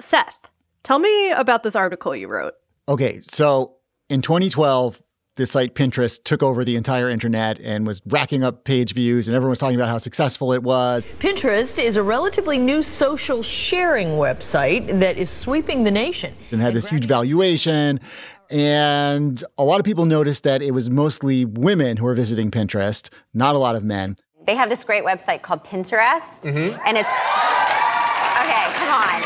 Seth, tell me about this article you wrote. Okay, so in 2012, the site Pinterest took over the entire internet and was racking up page views, and everyone was talking about how successful it was. Pinterest is a relatively new social sharing website that is sweeping the nation. And had this huge valuation. And a lot of people noticed that it was mostly women who were visiting Pinterest, not a lot of men. They have this great website called Pinterest, mm-hmm. and it's okay. Come on.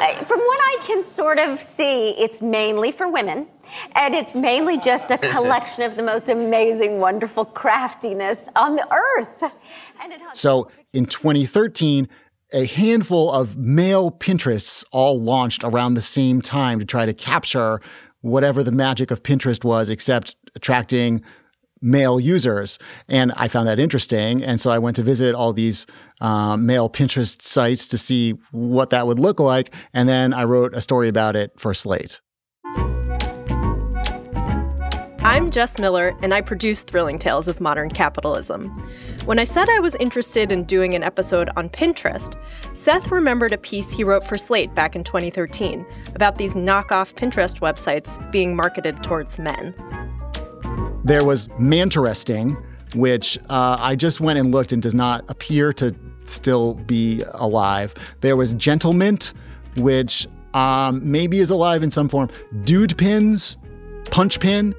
Uh, from what I can sort of see, it's mainly for women, and it's mainly just a collection of the most amazing, wonderful craftiness on the earth. so in 2013, a handful of male Pinterests all launched around the same time to try to capture whatever the magic of Pinterest was, except attracting male users. And I found that interesting. And so I went to visit all these uh, male Pinterest sites to see what that would look like. And then I wrote a story about it for Slate. I'm Jess Miller, and I produce Thrilling Tales of Modern Capitalism. When I said I was interested in doing an episode on Pinterest, Seth remembered a piece he wrote for Slate back in 2013 about these knockoff Pinterest websites being marketed towards men. There was Manteresting, which uh, I just went and looked and does not appear to still be alive. There was Gentlemint, which um, maybe is alive in some form. Dude Pins, Punch Pin,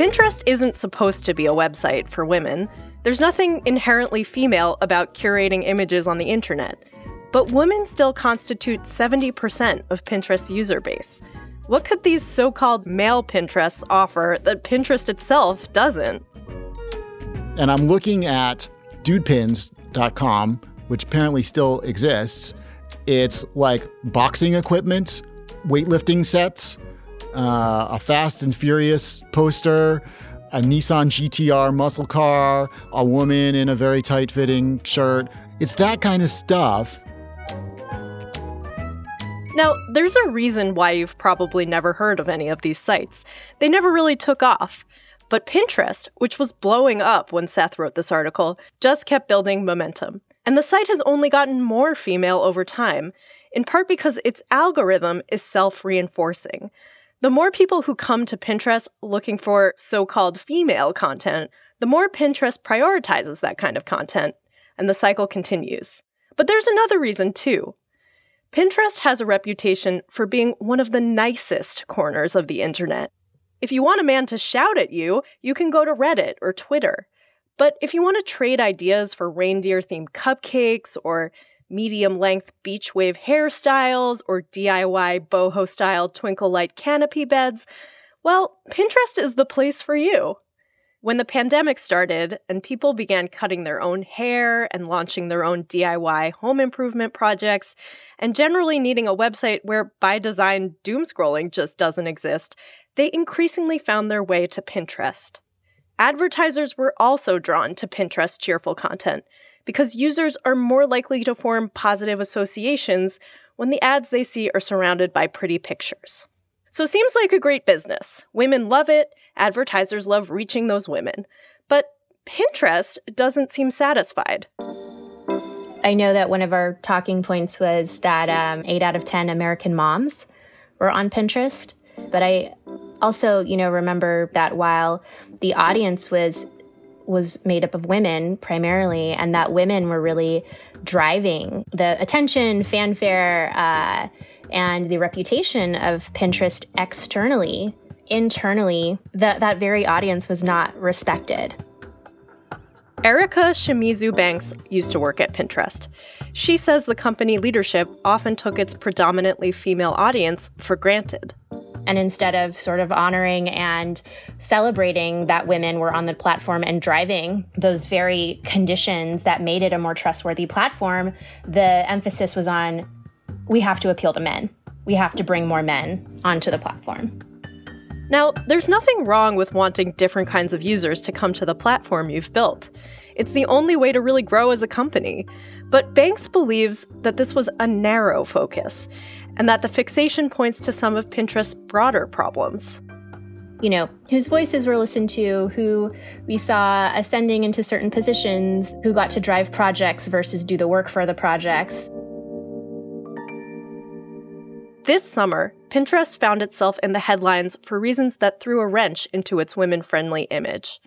Pinterest isn't supposed to be a website for women. There's nothing inherently female about curating images on the internet. But women still constitute 70% of Pinterest's user base. What could these so called male Pinterests offer that Pinterest itself doesn't? And I'm looking at dudepins.com, which apparently still exists. It's like boxing equipment, weightlifting sets, uh, a Fast and Furious poster, a Nissan GTR muscle car, a woman in a very tight fitting shirt. It's that kind of stuff. Now, there's a reason why you've probably never heard of any of these sites. They never really took off. But Pinterest, which was blowing up when Seth wrote this article, just kept building momentum. And the site has only gotten more female over time, in part because its algorithm is self reinforcing. The more people who come to Pinterest looking for so called female content, the more Pinterest prioritizes that kind of content, and the cycle continues. But there's another reason too. Pinterest has a reputation for being one of the nicest corners of the internet. If you want a man to shout at you, you can go to Reddit or Twitter. But if you want to trade ideas for reindeer themed cupcakes or medium length beach wave hairstyles, or DIY boho style twinkle light canopy beds, well, Pinterest is the place for you. When the pandemic started and people began cutting their own hair and launching their own DIY home improvement projects, and generally needing a website where by design doom scrolling just doesn't exist, they increasingly found their way to Pinterest. Advertisers were also drawn to Pinterest cheerful content, because users are more likely to form positive associations when the ads they see are surrounded by pretty pictures. So it seems like a great business. Women love it, advertisers love reaching those women. But Pinterest doesn't seem satisfied. I know that one of our talking points was that um, 8 out of 10 American moms were on Pinterest. But I also, you know, remember that while the audience was was made up of women primarily, and that women were really driving the attention, fanfare, uh, and the reputation of Pinterest externally. Internally, that, that very audience was not respected. Erica Shimizu Banks used to work at Pinterest. She says the company leadership often took its predominantly female audience for granted. And instead of sort of honoring and celebrating that women were on the platform and driving those very conditions that made it a more trustworthy platform, the emphasis was on we have to appeal to men. We have to bring more men onto the platform. Now, there's nothing wrong with wanting different kinds of users to come to the platform you've built. It's the only way to really grow as a company. But Banks believes that this was a narrow focus, and that the fixation points to some of Pinterest's broader problems. You know, whose voices were listened to, who we saw ascending into certain positions, who got to drive projects versus do the work for the projects. This summer, Pinterest found itself in the headlines for reasons that threw a wrench into its women friendly image.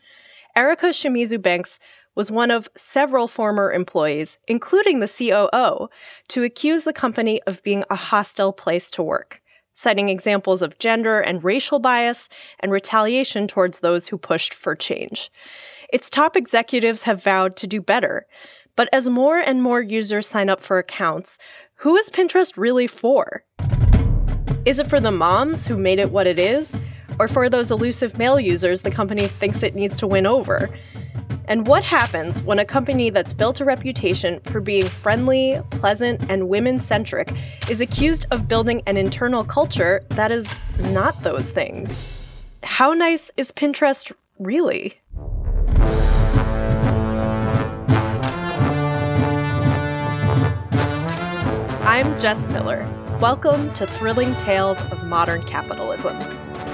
Erica Shimizu Banks was one of several former employees, including the COO, to accuse the company of being a hostile place to work, citing examples of gender and racial bias and retaliation towards those who pushed for change. Its top executives have vowed to do better, but as more and more users sign up for accounts, who is Pinterest really for? Is it for the moms who made it what it is? Or for those elusive male users the company thinks it needs to win over? And what happens when a company that's built a reputation for being friendly, pleasant, and women centric is accused of building an internal culture that is not those things? How nice is Pinterest really? I'm Jess Miller. Welcome to Thrilling Tales of Modern Capitalism.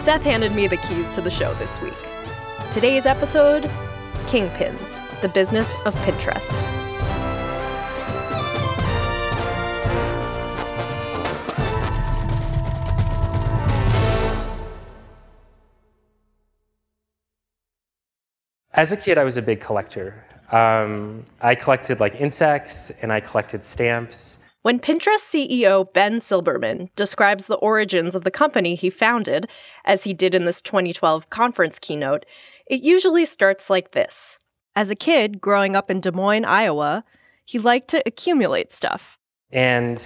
Seth handed me the keys to the show this week. Today's episode Kingpins, the business of Pinterest. As a kid, I was a big collector. Um, I collected like insects and I collected stamps. When Pinterest CEO Ben Silbermann describes the origins of the company he founded, as he did in this 2012 conference keynote, it usually starts like this. As a kid growing up in Des Moines, Iowa, he liked to accumulate stuff. And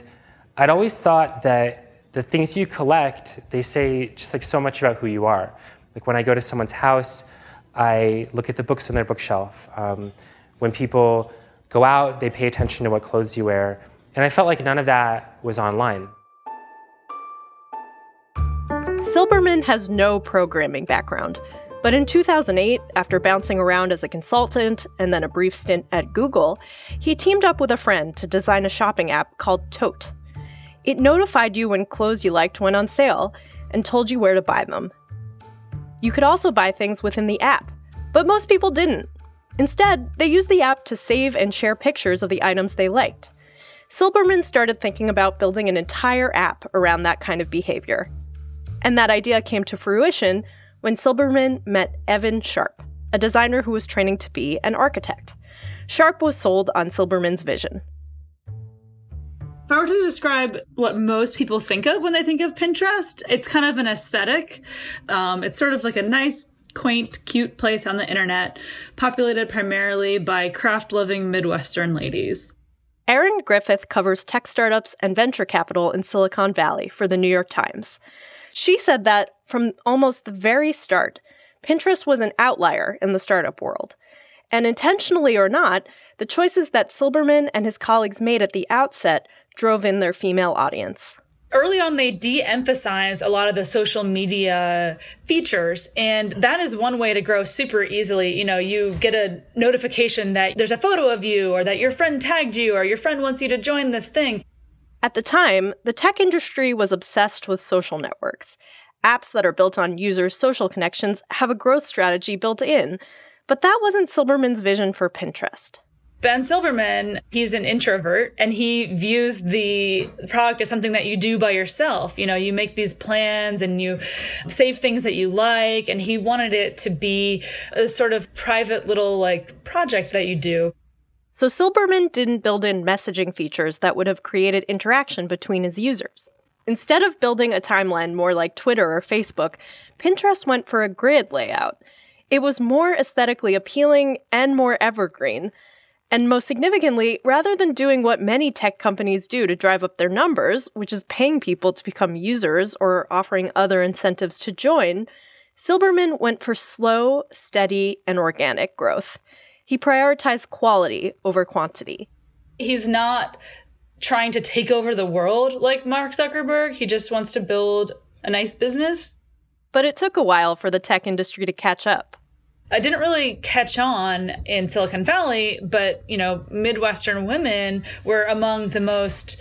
I'd always thought that the things you collect, they say just like so much about who you are. Like when I go to someone's house, I look at the books on their bookshelf. Um, when people go out, they pay attention to what clothes you wear. And I felt like none of that was online. Silbermann has no programming background, but in 2008, after bouncing around as a consultant and then a brief stint at Google, he teamed up with a friend to design a shopping app called Tote. It notified you when clothes you liked went on sale and told you where to buy them. You could also buy things within the app, but most people didn't. Instead, they used the app to save and share pictures of the items they liked. Silbermann started thinking about building an entire app around that kind of behavior. And that idea came to fruition when Silbermann met Evan Sharp, a designer who was training to be an architect. Sharp was sold on Silbermann's vision. If I were to describe what most people think of when they think of Pinterest, it's kind of an aesthetic. Um, it's sort of like a nice, quaint, cute place on the internet, populated primarily by craft loving Midwestern ladies. Erin Griffith covers tech startups and venture capital in Silicon Valley for the New York Times. She said that from almost the very start, Pinterest was an outlier in the startup world. And intentionally or not, the choices that Silbermann and his colleagues made at the outset drove in their female audience. Early on, they de emphasized a lot of the social media features, and that is one way to grow super easily. You know, you get a notification that there's a photo of you, or that your friend tagged you, or your friend wants you to join this thing. At the time, the tech industry was obsessed with social networks. Apps that are built on users' social connections have a growth strategy built in, but that wasn't Silbermann's vision for Pinterest. Ben Silbermann, he's an introvert and he views the product as something that you do by yourself. You know, you make these plans and you save things that you like, and he wanted it to be a sort of private little like project that you do. So Silbermann didn't build in messaging features that would have created interaction between his users. Instead of building a timeline more like Twitter or Facebook, Pinterest went for a grid layout. It was more aesthetically appealing and more evergreen. And most significantly, rather than doing what many tech companies do to drive up their numbers, which is paying people to become users or offering other incentives to join, Silbermann went for slow, steady, and organic growth. He prioritized quality over quantity. He's not trying to take over the world like Mark Zuckerberg. He just wants to build a nice business. But it took a while for the tech industry to catch up. I didn't really catch on in Silicon Valley, but you know, Midwestern women were among the most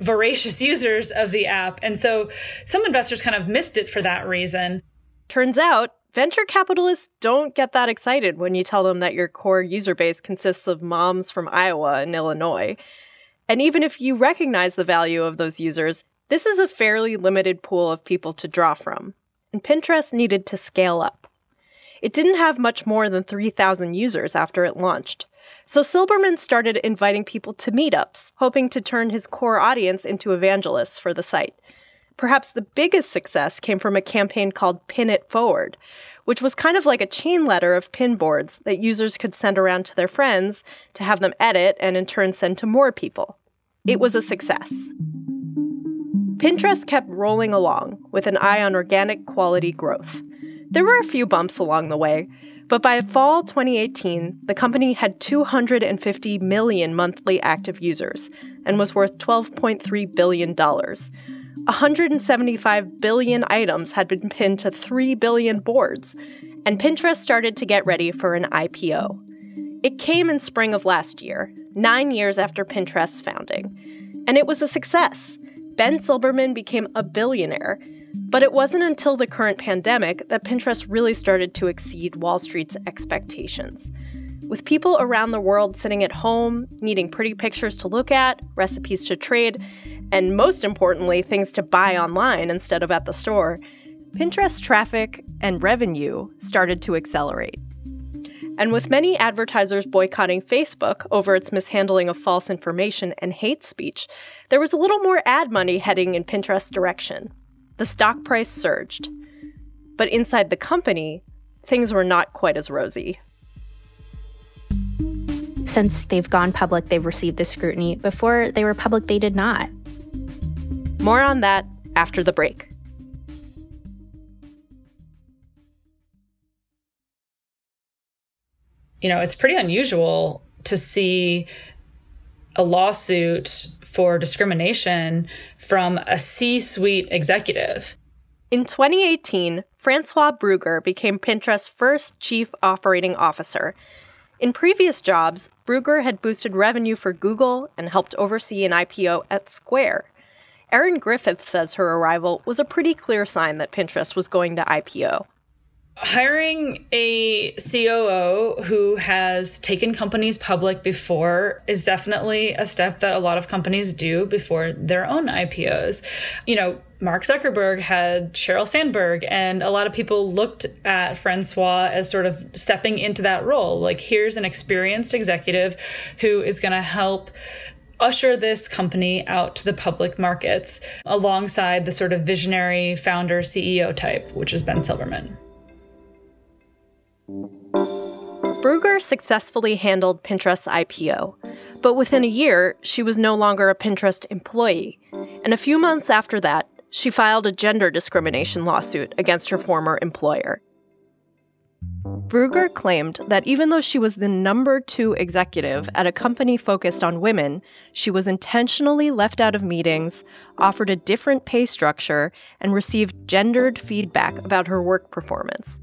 voracious users of the app. And so some investors kind of missed it for that reason. Turns out venture capitalists don't get that excited when you tell them that your core user base consists of moms from Iowa and Illinois. And even if you recognize the value of those users, This is a fairly limited pool of people to draw from, and Pinterest needed to scale up. It didn't have much more than 3,000 users after it launched. So Silbermann started inviting people to meetups, hoping to turn his core audience into evangelists for the site. Perhaps the biggest success came from a campaign called Pin It Forward, which was kind of like a chain letter of pin boards that users could send around to their friends to have them edit and in turn send to more people. It was a success. Pinterest kept rolling along with an eye on organic quality growth. There were a few bumps along the way, but by fall 2018, the company had 250 million monthly active users and was worth $12.3 billion. 175 billion items had been pinned to 3 billion boards, and Pinterest started to get ready for an IPO. It came in spring of last year, nine years after Pinterest's founding, and it was a success. Ben Silbermann became a billionaire but it wasn't until the current pandemic that Pinterest really started to exceed Wall Street's expectations. With people around the world sitting at home, needing pretty pictures to look at, recipes to trade, and most importantly, things to buy online instead of at the store, Pinterest traffic and revenue started to accelerate. And with many advertisers boycotting Facebook over its mishandling of false information and hate speech, there was a little more ad money heading in Pinterest's direction the stock price surged. But inside the company, things were not quite as rosy. Since they've gone public, they've received the scrutiny. Before they were public, they did not. More on that after the break. You know, it's pretty unusual to see a lawsuit for discrimination from a C suite executive. In 2018, Françoise Brougher became Pinterest's first chief operating officer. In previous jobs, Brougher had boosted revenue for Google and helped oversee an IPO at Square. Erin Griffith says her arrival was a pretty clear sign that Pinterest was going to IPO. Hiring a COO who has taken companies public before is definitely a step that a lot of companies do before their own IPOs. You know, Mark Zuckerberg had Sheryl Sandberg, and a lot of people looked at Françoise as sort of stepping into that role. Like, here's an experienced executive who is going to help usher this company out to the public markets alongside the sort of visionary founder CEO type, which is Ben Silbermann. Brougher successfully handled Pinterest's IPO, but within a year, she was no longer a Pinterest employee. And a few months after that, she filed a gender discrimination lawsuit against her former employer. Brougher claimed that even though she was the number two executive at a company focused on women, she was intentionally left out of meetings, offered a different pay structure, and received gendered feedback about her work performance.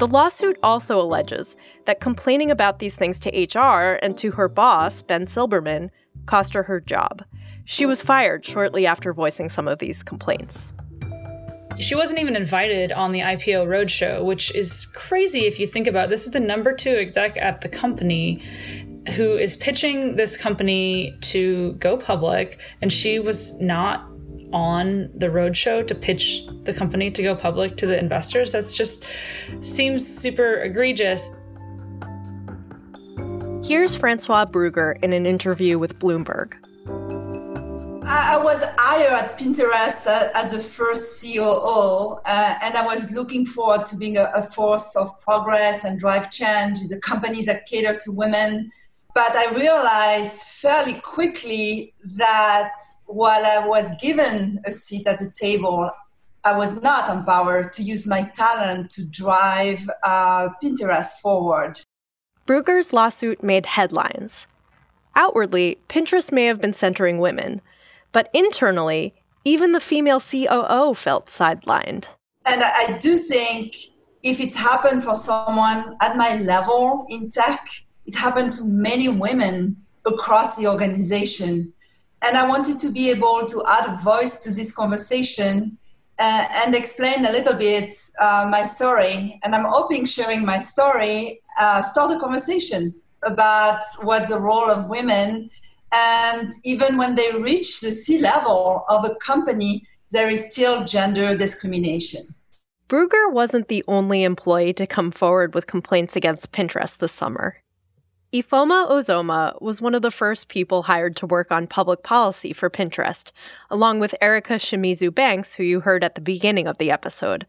The lawsuit also alleges that complaining about these things to HR and to her boss, Ben Silbermann, cost her her job. She was fired shortly after voicing some of these complaints. She wasn't even invited on the IPO roadshow, which is crazy if you think about it. This is the number two exec at the company who is pitching this company to go public, and she was not on the roadshow to pitch the company to go public to the investors. That's just seems super egregious. Here's Françoise Brougher in an interview with Bloomberg. I was hired at Pinterest as the first COO, uh, and I was looking forward to being a, a, force of progress and drive change. The companies that cater to women but I realized fairly quickly that while I was given a seat at the table, I was not empowered to use my talent to drive uh, Pinterest forward. Brougher's lawsuit made headlines. Outwardly, Pinterest may have been centering women, but internally, even the female COO felt sidelined. And I do think if it happened for someone at my level in tech, it happened to many women across the organization. And I wanted to be able to add a voice to this conversation uh, and explain a little bit uh, my story. And I'm hoping sharing my story uh, start a conversation about what the role of women And even when they reach the C level of a company, there is still gender discrimination. Brougher wasn't the only employee to come forward with complaints against Pinterest this summer. Ifeoma Ozoma was one of the first people hired to work on public policy for Pinterest, along with Erica Shimizu Banks, who you heard at the beginning of the episode.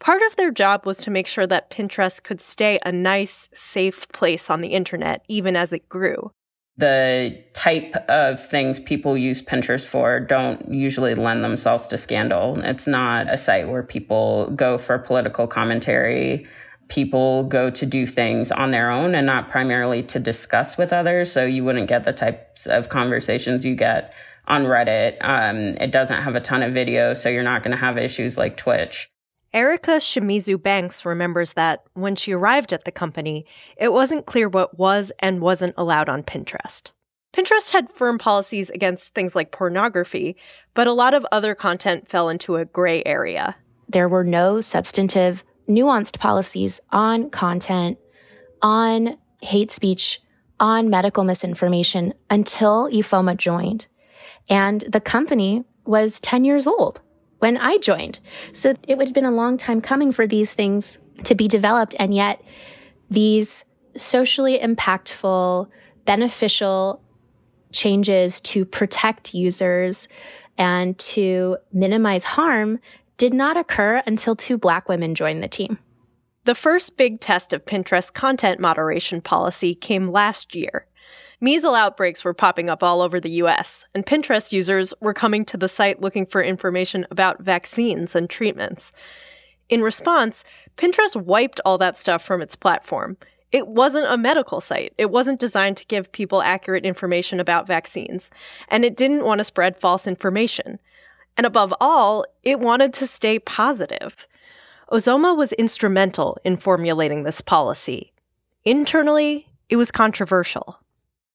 Part of their job was to make sure that Pinterest could stay a nice, safe place on the internet, even as it grew. The type of things people use Pinterest for don't usually lend themselves to scandal. It's not a site where people go for political commentary people go to do things on their own and not primarily to discuss with others. So you wouldn't get the types of conversations you get on Reddit. Um, it doesn't have a ton of video, so you're not going to have issues like Twitch. Erica Shimizu Banks remembers that when she arrived at the company, it wasn't clear what was and wasn't allowed on Pinterest. Pinterest had firm policies against things like pornography, but a lot of other content fell into a gray area. There were no substantive nuanced policies on content, on hate speech, on medical misinformation until Ifeoma joined. And the company was 10 years old when I joined. So it would have been a long time coming for these things to be developed. And yet these socially impactful, beneficial changes to protect users and to minimize harm did not occur until two black women joined the team. The first big test of Pinterest's content moderation policy came last year. Measles outbreaks were popping up all over the US, and Pinterest users were coming to the site looking for information about vaccines and treatments. In response, Pinterest wiped all that stuff from its platform. It wasn't a medical site. It wasn't designed to give people accurate information about vaccines, and it didn't want to spread false information. And above all, it wanted to stay positive. Ozoma was instrumental in formulating this policy. Internally, it was controversial.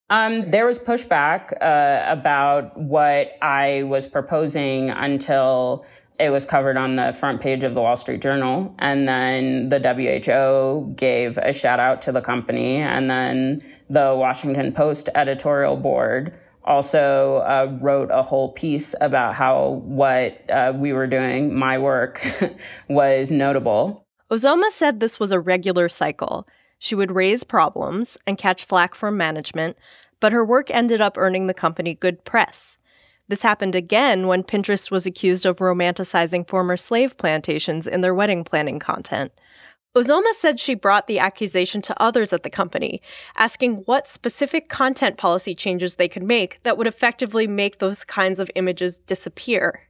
Um, there was pushback uh, about what I was proposing until it was covered on the front page of the Wall Street Journal. And then the WHO gave a shout out to the company. And then the Washington Post editorial board also uh, wrote a whole piece about how what uh, we were doing, my work, was notable. Ozoma said this was a regular cycle. She would raise problems and catch flack from management, but her work ended up earning the company good press. This happened again when Pinterest was accused of romanticizing former slave plantations in their wedding planning content. Ozoma said she brought the accusation to others at the company, asking what specific content policy changes they could make that would effectively make those kinds of images disappear.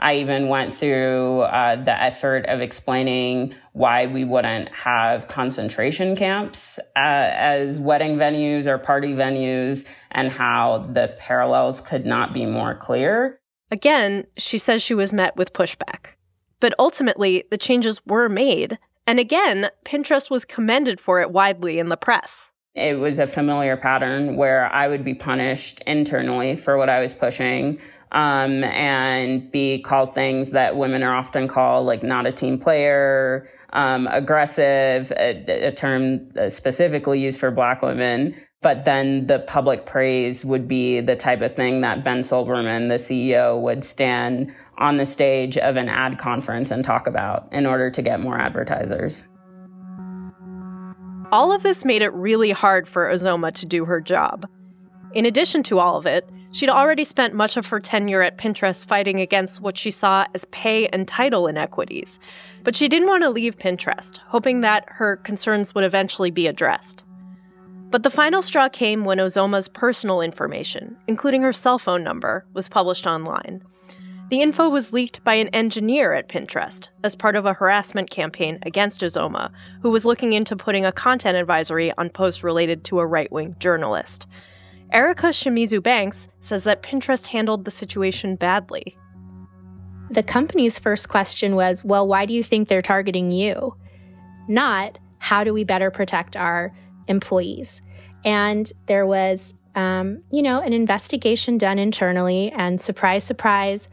I even went through uh, the effort of explaining why we wouldn't have concentration camps uh, as wedding venues or party venues and how the parallels could not be more clear. Again, she says she was met with pushback. But ultimately, the changes were made, and again, Pinterest was commended for it widely in the press. It was a familiar pattern where I would be punished internally for what I was pushing um, and be called things that women are often called, like not a team player, um, aggressive, a, a term specifically used for black women. But then the public praise would be the type of thing that Ben Silbermann, the CEO, would stand on the stage of an ad conference and talk about in order to get more advertisers. All of this made it really hard for Ozoma to do her job. In addition to all of it, she'd already spent much of her tenure at Pinterest fighting against what she saw as pay and title inequities. But she didn't want to leave Pinterest, hoping that her concerns would eventually be addressed. But the final straw came when Ozoma's personal information, including her cell phone number, was published online. The info was leaked by an engineer at Pinterest as part of a harassment campaign against Ozoma, who was looking into putting a content advisory on posts related to a right wing journalist. Erica Shimizu Banks says that Pinterest handled the situation badly. The company's first question was, well, why do you think they're targeting you? Not, how do we better protect our employees? And there was, um, you know, an investigation done internally, and surprise, surprise,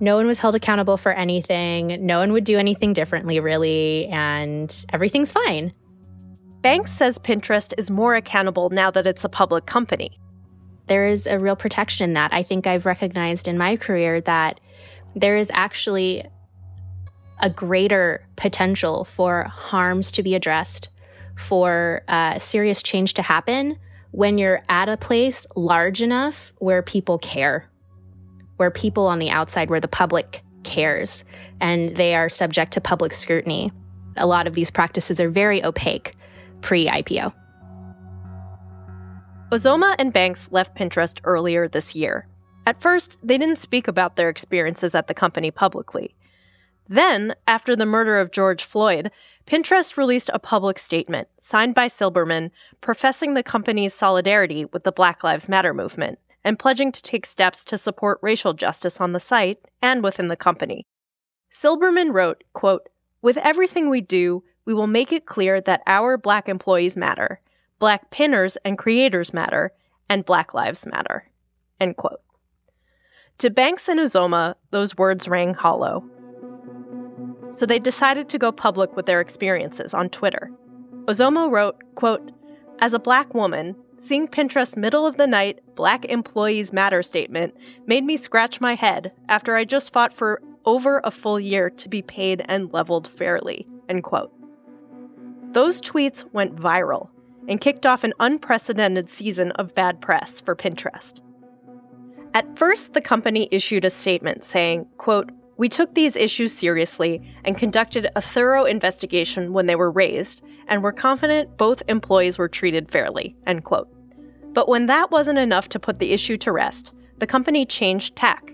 no one was held accountable for anything. No one would do anything differently, really, and everything's fine. Banks says Pinterest is more accountable now that it's a public company. there is a real protection in that. I think I've recognized in my career that there is actually a greater potential for harms to be addressed, for uh, serious change to happen when you're at a place large enough where people care, where people on the outside, where the public cares, and they are subject to public scrutiny. A lot of these practices are very opaque pre IPO. Ozoma and Banks left Pinterest earlier this year. At first, they didn't speak about their experiences at the company publicly. Then, after the murder of George Floyd, Pinterest released a public statement signed by Silbermann professing the company's solidarity with the Black Lives Matter movement and pledging to take steps to support racial justice on the site and within the company. Silbermann wrote, quote, With everything we do, we will make it clear that our black employees matter, black pinners and creators matter, and black lives matter. End quote. To Banks and Ozoma, those words rang hollow. So they decided to go public with their experiences on Twitter. Ozoma wrote, quote, As a black woman, seeing Pinterest's middle of the night Black Employees Matter statement made me scratch my head after I just fought for over a full year to be paid and leveled fairly. End quote. Those tweets went viral and kicked off an unprecedented season of bad press for Pinterest. At first, the company issued a statement saying, quote, we took these issues seriously and conducted a thorough investigation when they were raised, and were confident both employees were treated fairly. End quote. But when that wasn't enough to put the issue to rest, the company changed tack.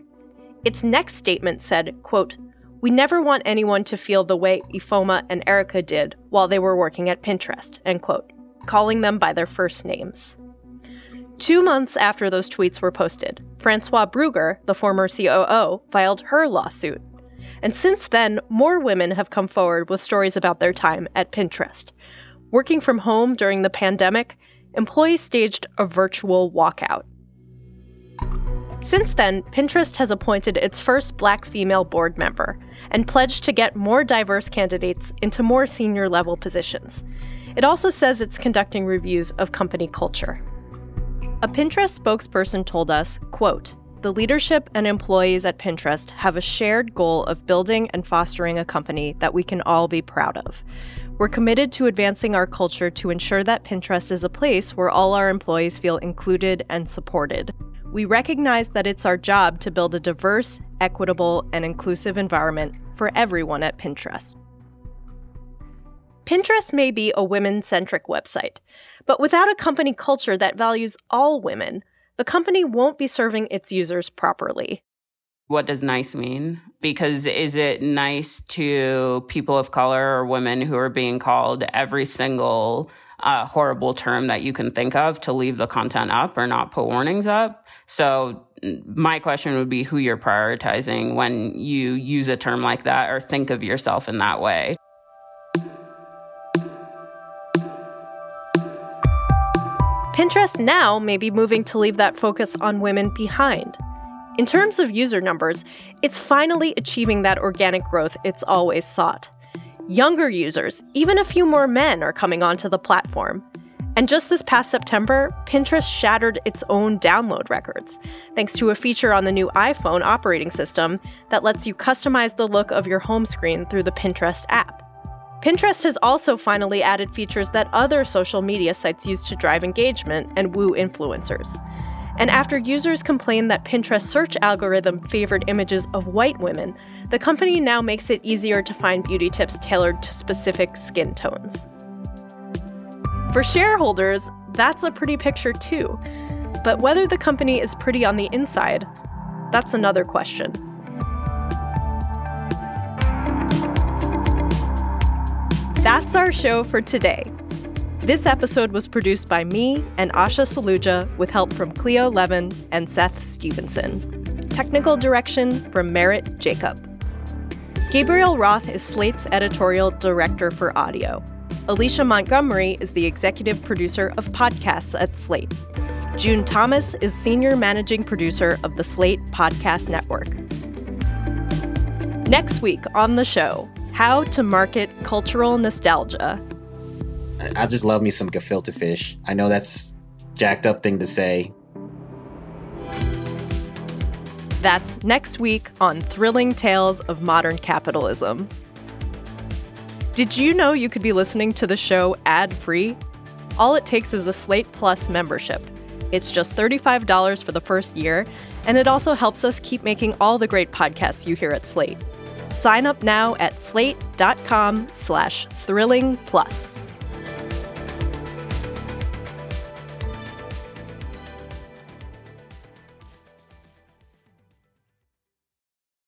Its next statement said, quote, We never want anyone to feel the way Ifeoma and Erica did while they were working at Pinterest, end quote, calling them by their first names. Two months after those tweets were posted, Françoise Brougher, the former COO, filed her lawsuit. And since then, more women have come forward with stories about their time at Pinterest. Working from home during the pandemic, employees staged a virtual walkout. Since then, Pinterest has appointed its first black female board member and pledged to get more diverse candidates into more senior level positions. It also says it's conducting reviews of company culture. A Pinterest spokesperson told us, quote, the leadership and employees at Pinterest have a shared goal of building and fostering a company that we can all be proud of. We're committed to advancing our culture to ensure that Pinterest is a place where all our employees feel included and supported. We recognize that it's our job to build a diverse, equitable, and inclusive environment for everyone at Pinterest. Pinterest may be a women centric website, but without a company culture that values all women, the company won't be serving its users properly. What does nice mean? Because is it nice to people of color or women who are being called every single uh, horrible term that you can think of to leave the content up or not put warnings up? So, my question would be who you're prioritizing when you use a term like that or think of yourself in that way. Pinterest now may be moving to leave that focus on women behind. In terms of user numbers, it's finally achieving that organic growth it's always sought. Younger users, even a few more men, are coming onto the platform. And just this past September, Pinterest shattered its own download records, thanks to a feature on the new iPhone operating system that lets you customize the look of your home screen through the Pinterest app. Pinterest has also finally added features that other social media sites use to drive engagement and woo influencers. And after users complained that Pinterest search algorithm favored images of white women, the company now makes it easier to find beauty tips tailored to specific skin tones. For shareholders, that's a pretty picture too. But whether the company is pretty on the inside, that's another question. That's our show for today. This episode was produced by me and Asha Saluja with help from Cleo Levin and Seth Stevenson. Technical direction from Merritt Jacob. Gabriel Roth is Slate's editorial director for audio. Alicia Montgomery is the executive producer of podcasts at Slate. June Thomas is senior managing producer of the Slate Podcast Network. Next week on the show, how to market cultural nostalgia. I just love me some gefilte fish. I know that's jacked up thing to say, That's next week on Thrilling Tales of Modern Capitalism. Did you know you could be listening to the show ad free? All it takes is a Slate Plus membership. It's just $35 for the first year, and it also helps us keep making all the great podcasts you hear at Slate. Sign up now at slate.com slash thrilling plus.